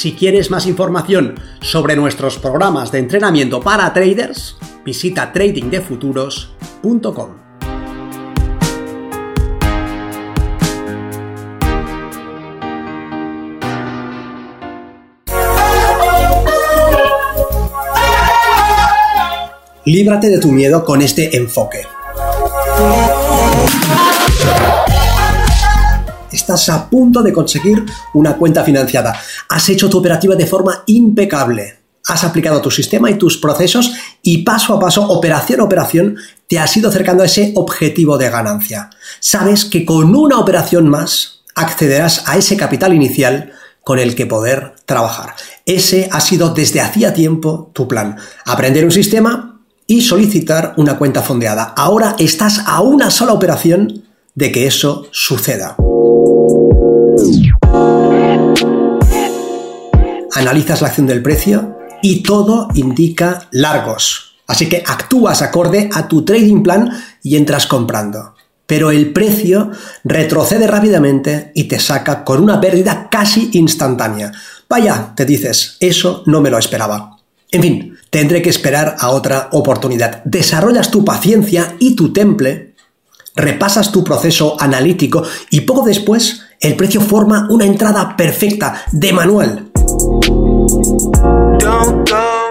Si quieres más información sobre nuestros programas de entrenamiento para traders, visita tradingdefuturos.com. Líbrate de tu miedo con este enfoque. Estás a punto de conseguir una cuenta financiada. Has hecho tu operativa de forma impecable. Has aplicado tu sistema y tus procesos y paso a paso, operación a operación, te has ido acercando a ese objetivo de ganancia. Sabes que con una operación más accederás a ese capital inicial con el que poder trabajar. Ese ha sido desde hacía tiempo tu plan. Aprender un sistema y solicitar una cuenta fondeada. Ahora estás a una sola operación de que eso suceda. Analizas la acción del precio y todo indica largos. Así que actúas acorde a tu trading plan y entras comprando. Pero el precio retrocede rápidamente y te saca con una pérdida casi instantánea. Vaya, te dices, eso no me lo esperaba. En fin, tendré que esperar a otra oportunidad. Desarrollas tu paciencia y tu temple, repasas tu proceso analítico y poco después el precio forma una entrada perfecta de manual.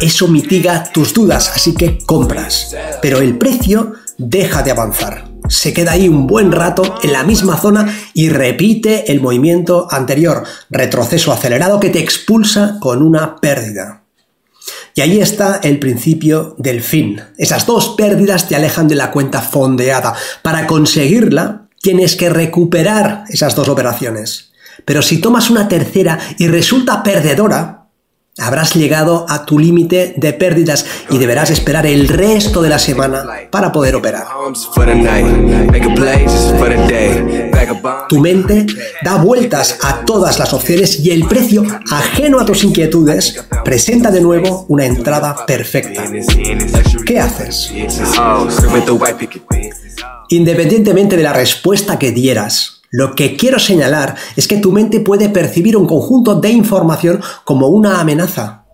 Eso mitiga tus dudas, así que compras. Pero el precio deja de avanzar. Se queda ahí un buen rato en la misma zona y repite el movimiento anterior, retroceso acelerado que te expulsa con una pérdida. Y ahí está el principio del fin. Esas dos pérdidas te alejan de la cuenta fondeada. Para conseguirla, tienes que recuperar esas dos operaciones. Pero si tomas una tercera y resulta perdedora, habrás llegado a tu límite de pérdidas y deberás esperar el resto de la semana para poder operar. Tu mente da vueltas a todas las opciones y el precio, ajeno a tus inquietudes, presenta de nuevo una entrada perfecta. ¿Qué haces? Independientemente de la respuesta que dieras, lo que quiero señalar es que tu mente puede percibir un conjunto de información como una amenaza.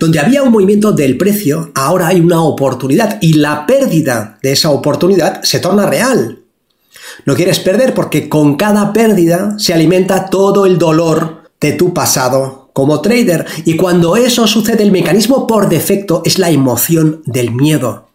Donde había un movimiento del precio, ahora hay una oportunidad y la pérdida de esa oportunidad se torna real. No quieres perder porque con cada pérdida se alimenta todo el dolor de tu pasado como trader y cuando eso sucede el mecanismo por defecto es la emoción del miedo.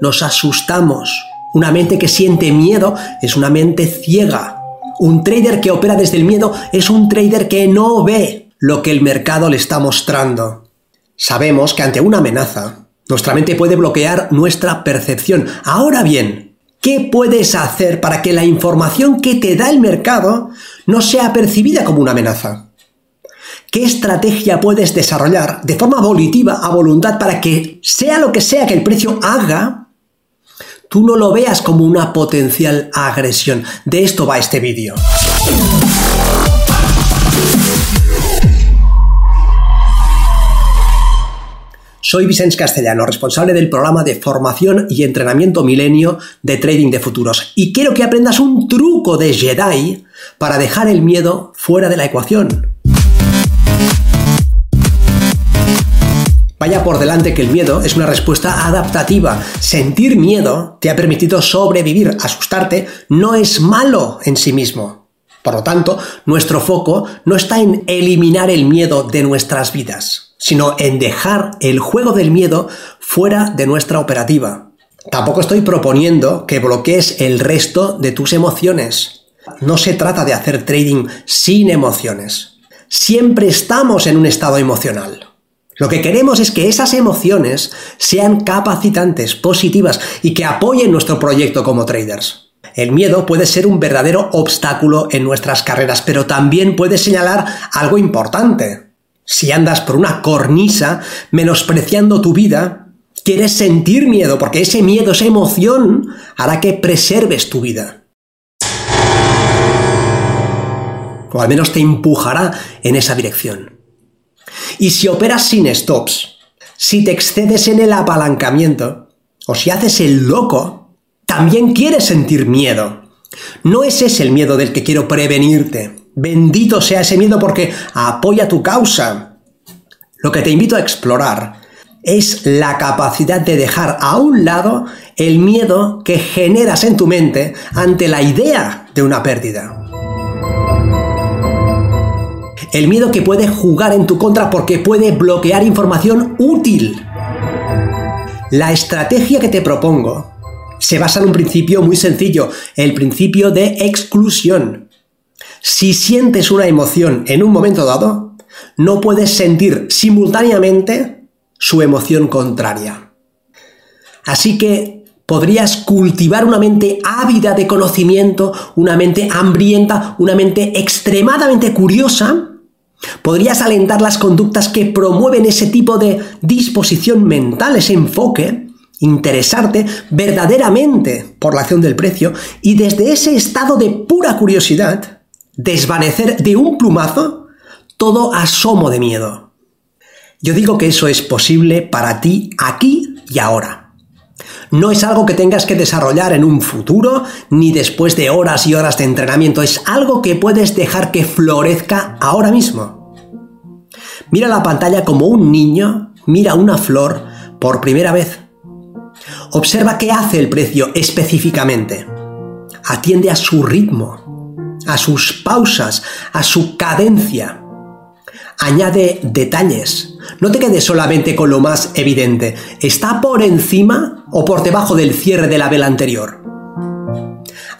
Nos asustamos. Una mente que siente miedo es una mente ciega. Un trader que opera desde el miedo es un trader que no ve lo que el mercado le está mostrando. Sabemos que ante una amenaza, nuestra mente puede bloquear nuestra percepción. Ahora bien, ¿Qué puedes hacer para que la información que te da el mercado no sea percibida como una amenaza? ¿Qué estrategia puedes desarrollar de forma volitiva, a voluntad, para que sea lo que sea que el precio haga, tú no lo veas como una potencial agresión? De esto va este vídeo. Soy Vicens Castellano, responsable del programa de formación y entrenamiento milenio de trading de futuros. Y quiero que aprendas un truco de Jedi para dejar el miedo fuera de la ecuación. Vaya por delante que el miedo es una respuesta adaptativa. Sentir miedo te ha permitido sobrevivir. Asustarte no es malo en sí mismo. Por lo tanto, nuestro foco no está en eliminar el miedo de nuestras vidas sino en dejar el juego del miedo fuera de nuestra operativa. Tampoco estoy proponiendo que bloquees el resto de tus emociones. No se trata de hacer trading sin emociones. Siempre estamos en un estado emocional. Lo que queremos es que esas emociones sean capacitantes, positivas y que apoyen nuestro proyecto como traders. El miedo puede ser un verdadero obstáculo en nuestras carreras, pero también puede señalar algo importante. Si andas por una cornisa menospreciando tu vida, quieres sentir miedo, porque ese miedo, esa emoción, hará que preserves tu vida. O al menos te empujará en esa dirección. Y si operas sin stops, si te excedes en el apalancamiento, o si haces el loco, también quieres sentir miedo. No es ese el miedo del que quiero prevenirte. Bendito sea ese miedo porque apoya tu causa. Lo que te invito a explorar es la capacidad de dejar a un lado el miedo que generas en tu mente ante la idea de una pérdida. El miedo que puede jugar en tu contra porque puede bloquear información útil. La estrategia que te propongo se basa en un principio muy sencillo, el principio de exclusión. Si sientes una emoción en un momento dado, no puedes sentir simultáneamente su emoción contraria. Así que podrías cultivar una mente ávida de conocimiento, una mente hambrienta, una mente extremadamente curiosa, Podrías alentar las conductas que promueven ese tipo de disposición mental, ese enfoque, interesarte verdaderamente por la acción del precio y desde ese estado de pura curiosidad, desvanecer de un plumazo todo asomo de miedo. Yo digo que eso es posible para ti aquí y ahora. No es algo que tengas que desarrollar en un futuro ni después de horas y horas de entrenamiento, es algo que puedes dejar que florezca ahora mismo. Mira la pantalla como un niño mira una flor por primera vez. Observa qué hace el precio específicamente. Atiende a su ritmo, a sus pausas, a su cadencia. Añade detalles, no te quedes solamente con lo más evidente. ¿Está por encima o por debajo del cierre de la vela anterior?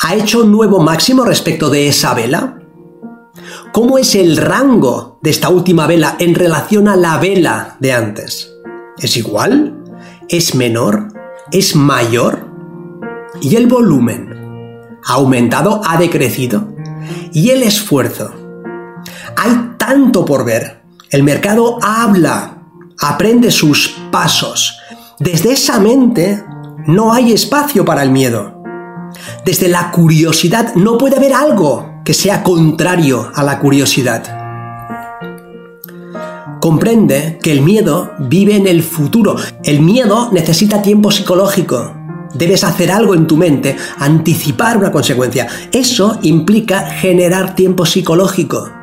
¿Ha hecho un nuevo máximo respecto de esa vela? ¿Cómo es el rango de esta última vela en relación a la vela de antes? ¿Es igual? ¿Es menor? ¿Es mayor? ¿Y el volumen? ¿Ha aumentado? ¿Ha decrecido? ¿Y el esfuerzo? Hay tanto por ver el mercado habla, aprende sus pasos. Desde esa mente no hay espacio para el miedo. Desde la curiosidad no puede haber algo que sea contrario a la curiosidad. Comprende que el miedo vive en el futuro. El miedo necesita tiempo psicológico. Debes hacer algo en tu mente, anticipar una consecuencia. Eso implica generar tiempo psicológico.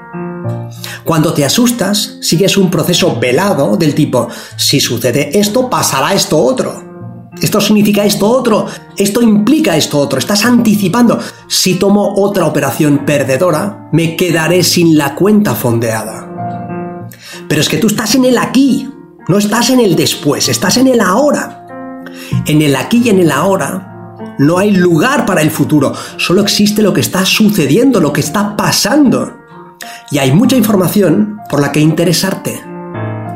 Cuando te asustas, sigues un proceso velado del tipo, si sucede esto, pasará esto otro. Esto significa esto otro, esto implica esto otro, estás anticipando. Si tomo otra operación perdedora, me quedaré sin la cuenta fondeada. Pero es que tú estás en el aquí, no estás en el después, estás en el ahora. En el aquí y en el ahora no hay lugar para el futuro, solo existe lo que está sucediendo, lo que está pasando. Y hay mucha información por la que interesarte,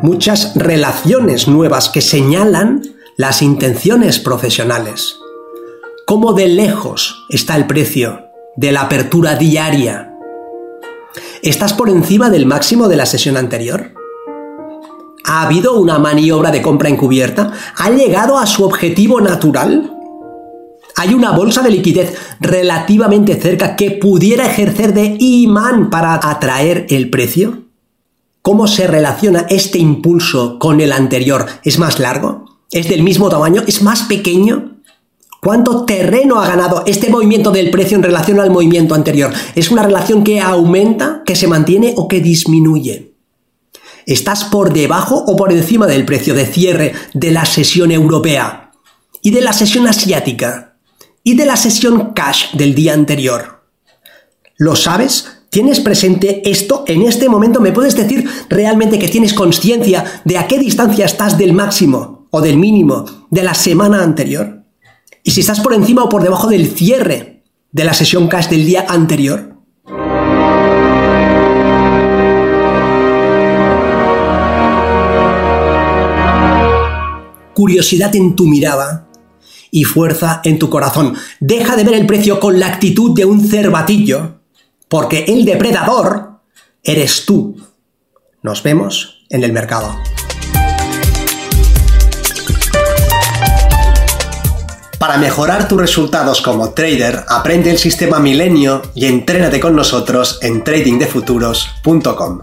muchas relaciones nuevas que señalan las intenciones profesionales. ¿Cómo de lejos está el precio de la apertura diaria? ¿Estás por encima del máximo de la sesión anterior? ¿Ha habido una maniobra de compra encubierta? ¿Ha llegado a su objetivo natural? Hay una bolsa de liquidez relativamente cerca que pudiera ejercer de imán para atraer el precio? ¿Cómo se relaciona este impulso con el anterior? ¿Es más largo? ¿Es del mismo tamaño? ¿Es más pequeño? ¿Cuánto terreno ha ganado este movimiento del precio en relación al movimiento anterior? ¿Es una relación que aumenta, que se mantiene o que disminuye? ¿Estás por debajo o por encima del precio de cierre de la sesión europea y de la sesión asiática? Y de la sesión cash del día anterior. ¿Lo sabes? ¿Tienes presente esto en este momento? ¿Me puedes decir realmente que tienes conciencia de a qué distancia estás del máximo o del mínimo de la semana anterior? ¿Y si estás por encima o por debajo del cierre de la sesión cash del día anterior? curiosidad en tu mirada y fuerza en tu corazón. Deja de ver el precio con la actitud de un cervatillo, porque el depredador eres tú. Nos vemos en el mercado. Para mejorar tus resultados como trader, aprende el sistema Milenio y entrénate con nosotros en tradingdefuturos.com.